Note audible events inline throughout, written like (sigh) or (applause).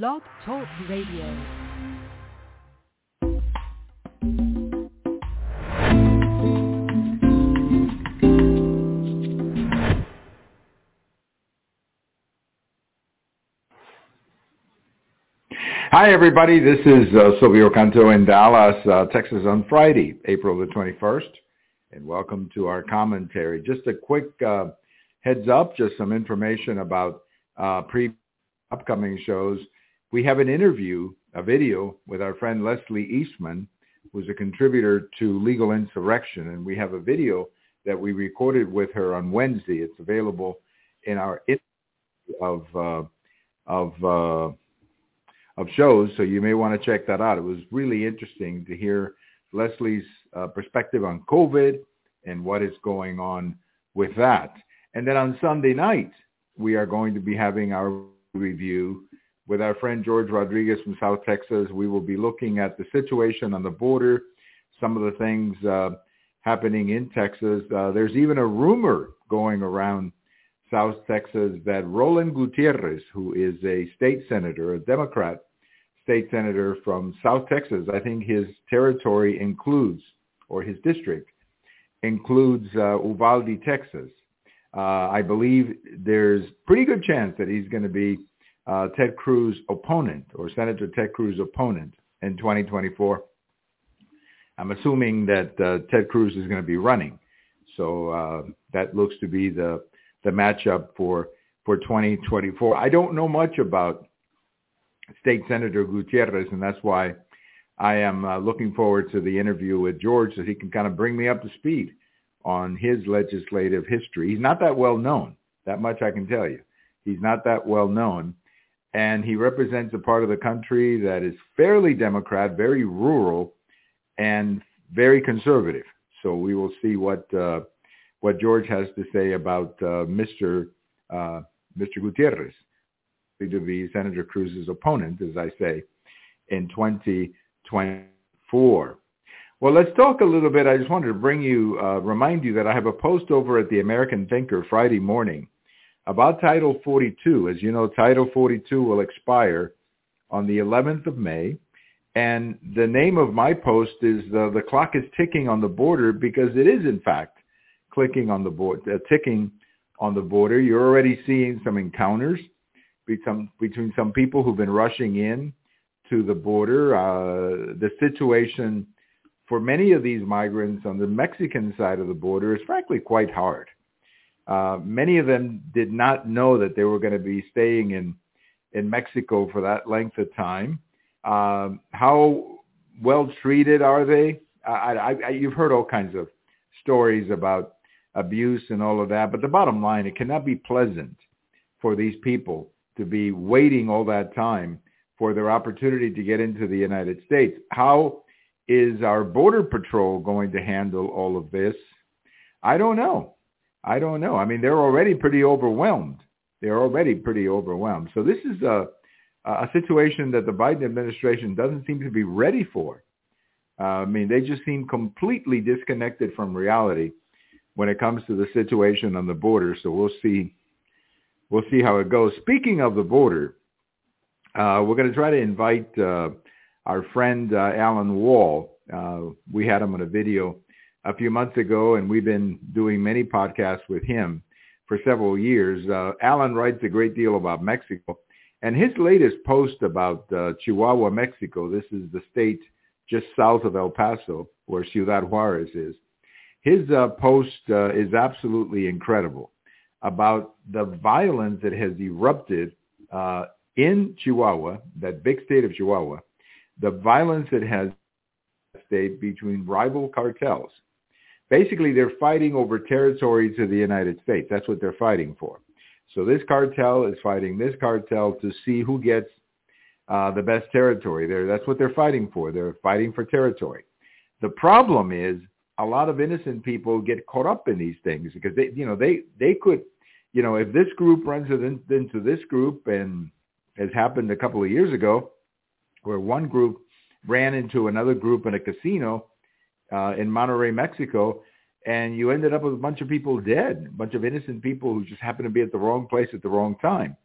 Blog Talk Radio. Hi, everybody. This is uh, Silvio Canto in Dallas, uh, Texas on Friday, April the 21st. And welcome to our commentary. Just a quick uh, heads up, just some information about uh, pre upcoming shows. We have an interview, a video with our friend Leslie Eastman, who's a contributor to Legal Insurrection. And we have a video that we recorded with her on Wednesday. It's available in our of uh, of uh, of shows, so you may want to check that out. It was really interesting to hear Leslie's uh, perspective on COVID and what is going on with that. And then on Sunday night, we are going to be having our review with our friend George Rodriguez from South Texas. We will be looking at the situation on the border, some of the things uh, happening in Texas. Uh, there's even a rumor going around South Texas that Roland Gutierrez, who is a state senator, a Democrat state senator from South Texas, I think his territory includes, or his district, includes uh, Uvalde, Texas. Uh, I believe there's pretty good chance that he's going to be uh, Ted Cruz' opponent or Senator Ted Cruz' opponent in 2024. I'm assuming that uh, Ted Cruz is going to be running. So uh, that looks to be the the matchup for for 2024. I don't know much about State Senator Gutierrez, and that's why I am uh, looking forward to the interview with George so he can kind of bring me up to speed on his legislative history. He's not that well known. That much I can tell you. He's not that well known. And he represents a part of the country that is fairly Democrat, very rural, and very conservative. So we will see what uh, what George has to say about uh, Mr. Uh, Mr. Gutierrez, to be Senator Cruz's opponent, as I say, in 2024. Well, let's talk a little bit. I just wanted to bring you, uh, remind you that I have a post over at the American Thinker Friday morning about Title 42. As you know, Title 42 will expire on the 11th of May. And the name of my post is uh, The Clock is Ticking on the Border because it is, in fact, clicking on the board, uh, ticking on the border. You're already seeing some encounters between, between some people who've been rushing in to the border. Uh, the situation for many of these migrants on the Mexican side of the border is frankly quite hard. Uh, many of them did not know that they were going to be staying in in Mexico for that length of time. Um, how well treated are they? I, I, I, you've heard all kinds of stories about abuse and all of that. But the bottom line, it cannot be pleasant for these people to be waiting all that time for their opportunity to get into the United States. How is our Border Patrol going to handle all of this? I don't know. I don't know. I mean, they're already pretty overwhelmed. They're already pretty overwhelmed. So this is a, a situation that the Biden administration doesn't seem to be ready for. Uh, I mean, they just seem completely disconnected from reality when it comes to the situation on the border. So we'll see. We'll see how it goes. Speaking of the border, uh, we're going to try to invite uh, our friend uh, Alan Wall. Uh, we had him on a video a few months ago, and we've been doing many podcasts with him for several years. Uh, Alan writes a great deal about Mexico, and his latest post about uh, Chihuahua, Mexico. This is the state just south of El Paso, where Ciudad Juarez is. His uh, post uh, is absolutely incredible about the violence that has erupted uh, in Chihuahua, that big state of Chihuahua, the violence that has state between rival cartels. Basically, they're fighting over territory to the United States. That's what they're fighting for. So this cartel is fighting this cartel to see who gets uh, the best territory. There, that's what they're fighting for. They're fighting for territory. The problem is a lot of innocent people get caught up in these things because they, you know, they they could, you know, if this group runs into this group, and has happened a couple of years ago, where one group ran into another group in a casino uh, in Monterrey, Mexico, and you ended up with a bunch of people dead, a bunch of innocent people who just happened to be at the wrong place at the wrong time.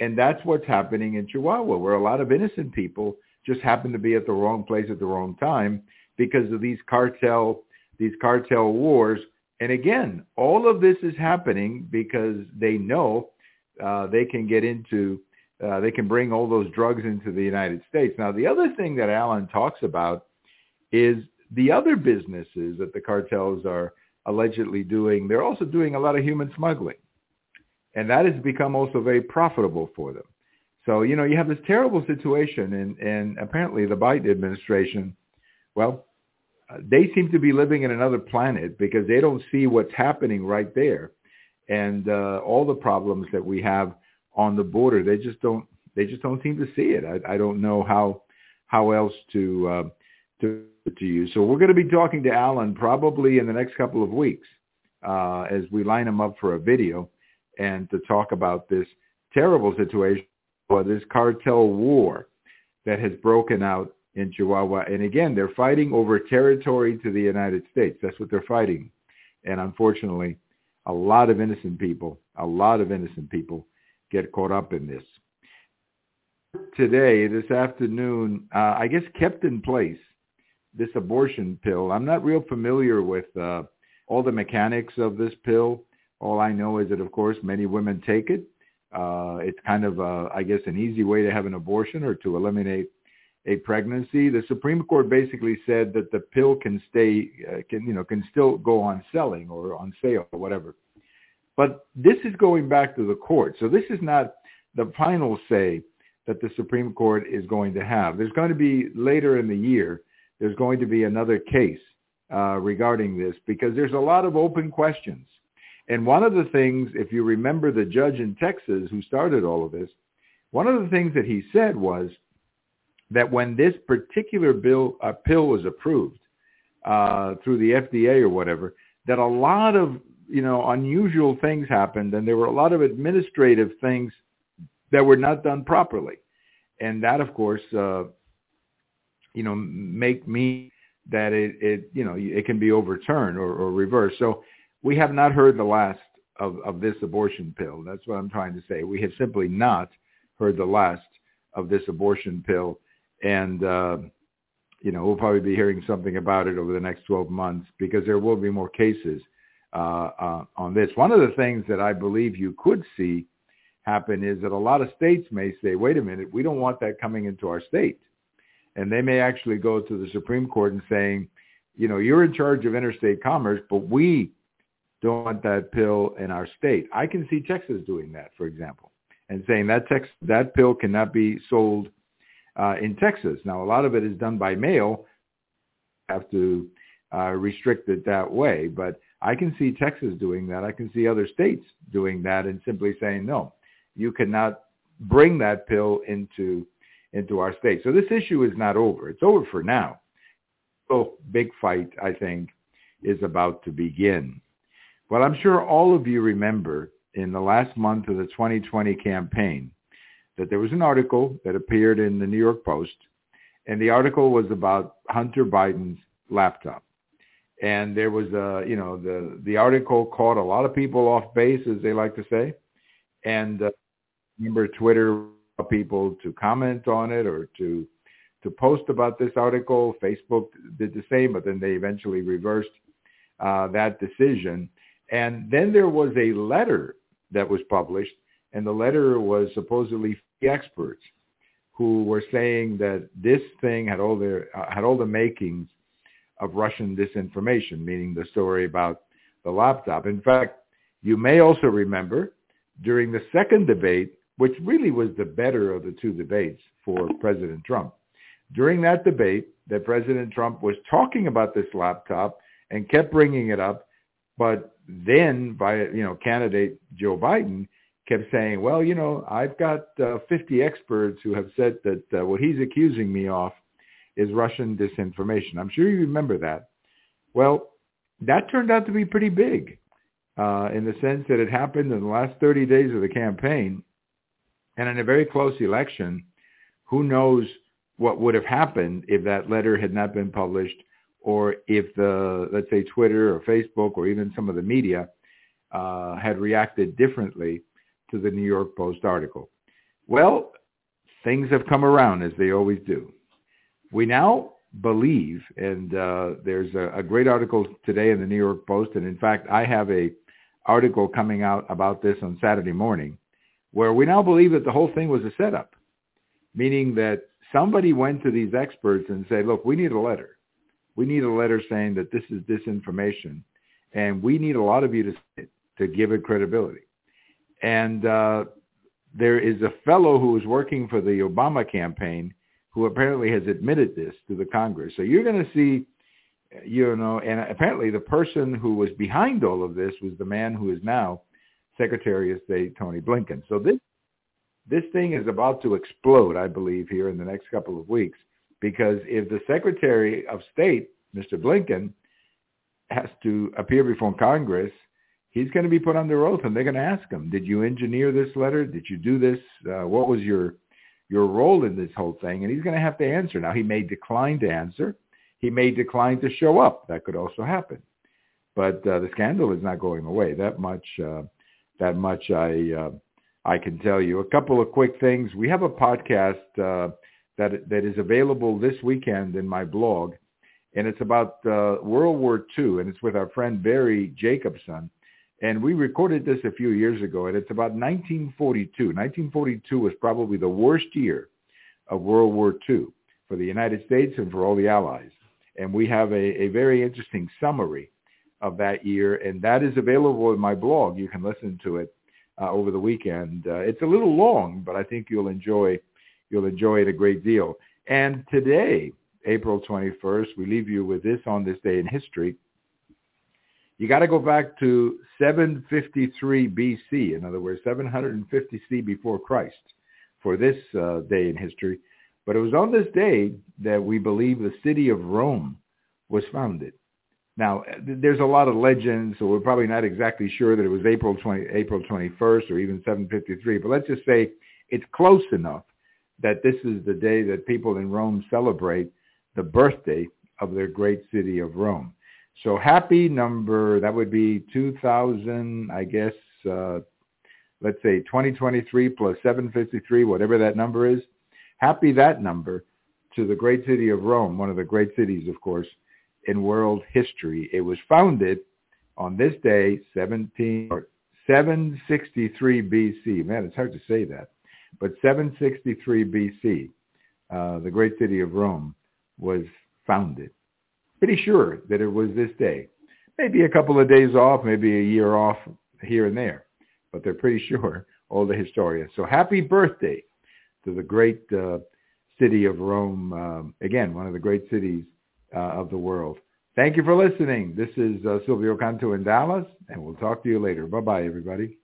And that's what's happening in Chihuahua, where a lot of innocent people just happen to be at the wrong place at the wrong time because of these cartel these cartel wars. And again, all of this is happening because they know uh, they can get into uh, they can bring all those drugs into the United States. Now, the other thing that Alan talks about is the other businesses that the cartels are allegedly doing. They're also doing a lot of human smuggling. And that has become also very profitable for them. So, you know, you have this terrible situation and, and apparently the Biden administration, well, uh, they seem to be living in another planet because they don't see what's happening right there and uh, all the problems that we have on the border. They just don't they just don't seem to see it. I, I don't know how how else to uh, to to you. So we're going to be talking to Alan probably in the next couple of weeks uh, as we line him up for a video and to talk about this terrible situation or this cartel war that has broken out in Chihuahua. And again, they're fighting over territory to the United States. That's what they're fighting. And unfortunately, a lot of innocent people, a lot of innocent people get caught up in this. Today, this afternoon, uh, I guess kept in place this abortion pill. I'm not real familiar with uh, all the mechanics of this pill. All I know is that, of course, many women take it. Uh, it's kind of, a, I guess, an easy way to have an abortion or to eliminate a pregnancy. The Supreme Court basically said that the pill can stay, uh, can you know, can still go on selling or on sale or whatever. But this is going back to the court, so this is not the final say that the Supreme Court is going to have. There's going to be later in the year. There's going to be another case uh, regarding this because there's a lot of open questions. And one of the things, if you remember the judge in Texas who started all of this, one of the things that he said was that when this particular bill uh, pill was approved uh, through the FDA or whatever, that a lot of you know unusual things happened, and there were a lot of administrative things that were not done properly, and that of course uh, you know make me that it, it you know it can be overturned or, or reversed. So we have not heard the last of, of this abortion pill. That's what I'm trying to say. We have simply not heard the last of this abortion pill and uh, you know we'll probably be hearing something about it over the next 12 months because there will be more cases uh, uh, on this. One of the things that I believe you could see happen is that a lot of states may say, wait a minute, we don't want that coming into our state. And they may actually go to the Supreme Court and saying, you know, you're in charge of interstate commerce, but we don't want that pill in our state. I can see Texas doing that, for example, and saying that tex- that pill cannot be sold uh, in Texas. Now, a lot of it is done by mail. Have to uh, restrict it that way, but I can see Texas doing that. I can see other states doing that and simply saying, no, you cannot bring that pill into into our state. So this issue is not over. It's over for now. So big fight, I think, is about to begin. Well, I'm sure all of you remember in the last month of the 2020 campaign that there was an article that appeared in the New York Post, and the article was about Hunter Biden's laptop. And there was a, you know, the the article caught a lot of people off base, as they like to say. And uh, remember, Twitter people to comment on it or to to post about this article. Facebook did the same, but then they eventually reversed uh, that decision. And then there was a letter that was published, and the letter was supposedly experts who were saying that this thing had all the uh, had all the makings of Russian disinformation, meaning the story about the laptop. In fact, you may also remember during the second debate, which really was the better of the two debates for President Trump. During that debate, that President Trump was talking about this laptop and kept bringing it up, but then by you know candidate Joe Biden kept saying, well, you know, I've got uh, 50 experts who have said that uh, what he's accusing me of is Russian disinformation. I'm sure you remember that. Well, that turned out to be pretty big uh, in the sense that it happened in the last 30 days of the campaign. And in a very close election, who knows what would have happened if that letter had not been published or if the, let's say, Twitter or Facebook or even some of the media uh, had reacted differently to the New York Post article. Well, things have come around as they always do. We now believe, and uh, there's a, a great article today in the New York Post, and in fact, I have a article coming out about this on Saturday morning, where we now believe that the whole thing was a setup, meaning that somebody went to these experts and said, look, we need a letter. We need a letter saying that this is disinformation, and we need a lot of you to, to give it credibility. And uh, there is a fellow who was working for the Obama campaign who apparently has admitted this to the Congress. So you're going to see, you know, and apparently the person who was behind all of this was the man who is now Secretary of State Tony Blinken. So this this thing is about to explode, I believe, here in the next couple of weeks, because if the Secretary of State, Mr. Blinken, has to appear before Congress, he's going to be put under oath, and they're going to ask him, "Did you engineer this letter? Did you do this? Uh, what was your your role in this whole thing, and he's going to have to answer. Now, he may decline to answer. He may decline to show up. That could also happen. But uh, the scandal is not going away. That much, uh, that much I, uh, I can tell you. A couple of quick things. We have a podcast uh, that that is available this weekend in my blog, and it's about uh, World War II, and it's with our friend Barry Jacobson. And we recorded this a few years ago, and it's about 1942. 1942 was probably the worst year of World War II for the United States and for all the Allies. And we have a, a very interesting summary of that year, and that is available in my blog. You can listen to it uh, over the weekend. Uh, it's a little long, but I think you'll enjoy you'll enjoy it a great deal. And today, April 21st, we leave you with this on this day in history. You got to go back to 753 BC, in other words, 750 C before Christ, for this uh, day in history. But it was on this day that we believe the city of Rome was founded. Now, there's a lot of legends, so we're probably not exactly sure that it was April 20, April 21st or even 753. But let's just say it's close enough that this is the day that people in Rome celebrate the birthday of their great city of Rome. So happy number, that would be 2000, I guess, uh, let's say 2023 plus 753, whatever that number is. Happy that number to the great city of Rome, one of the great cities, of course, in world history. It was founded on this day, 17, or 763 BC. Man, it's hard to say that. But 763 BC, uh, the great city of Rome was founded pretty sure that it was this day. Maybe a couple of days off, maybe a year off here and there, but they're pretty (laughs) sure, all the historians. So happy birthday to the great uh, city of Rome, um, again, one of the great cities uh, of the world. Thank you for listening. This is uh, Silvio Canto in Dallas, and we'll talk to you later. Bye-bye, everybody.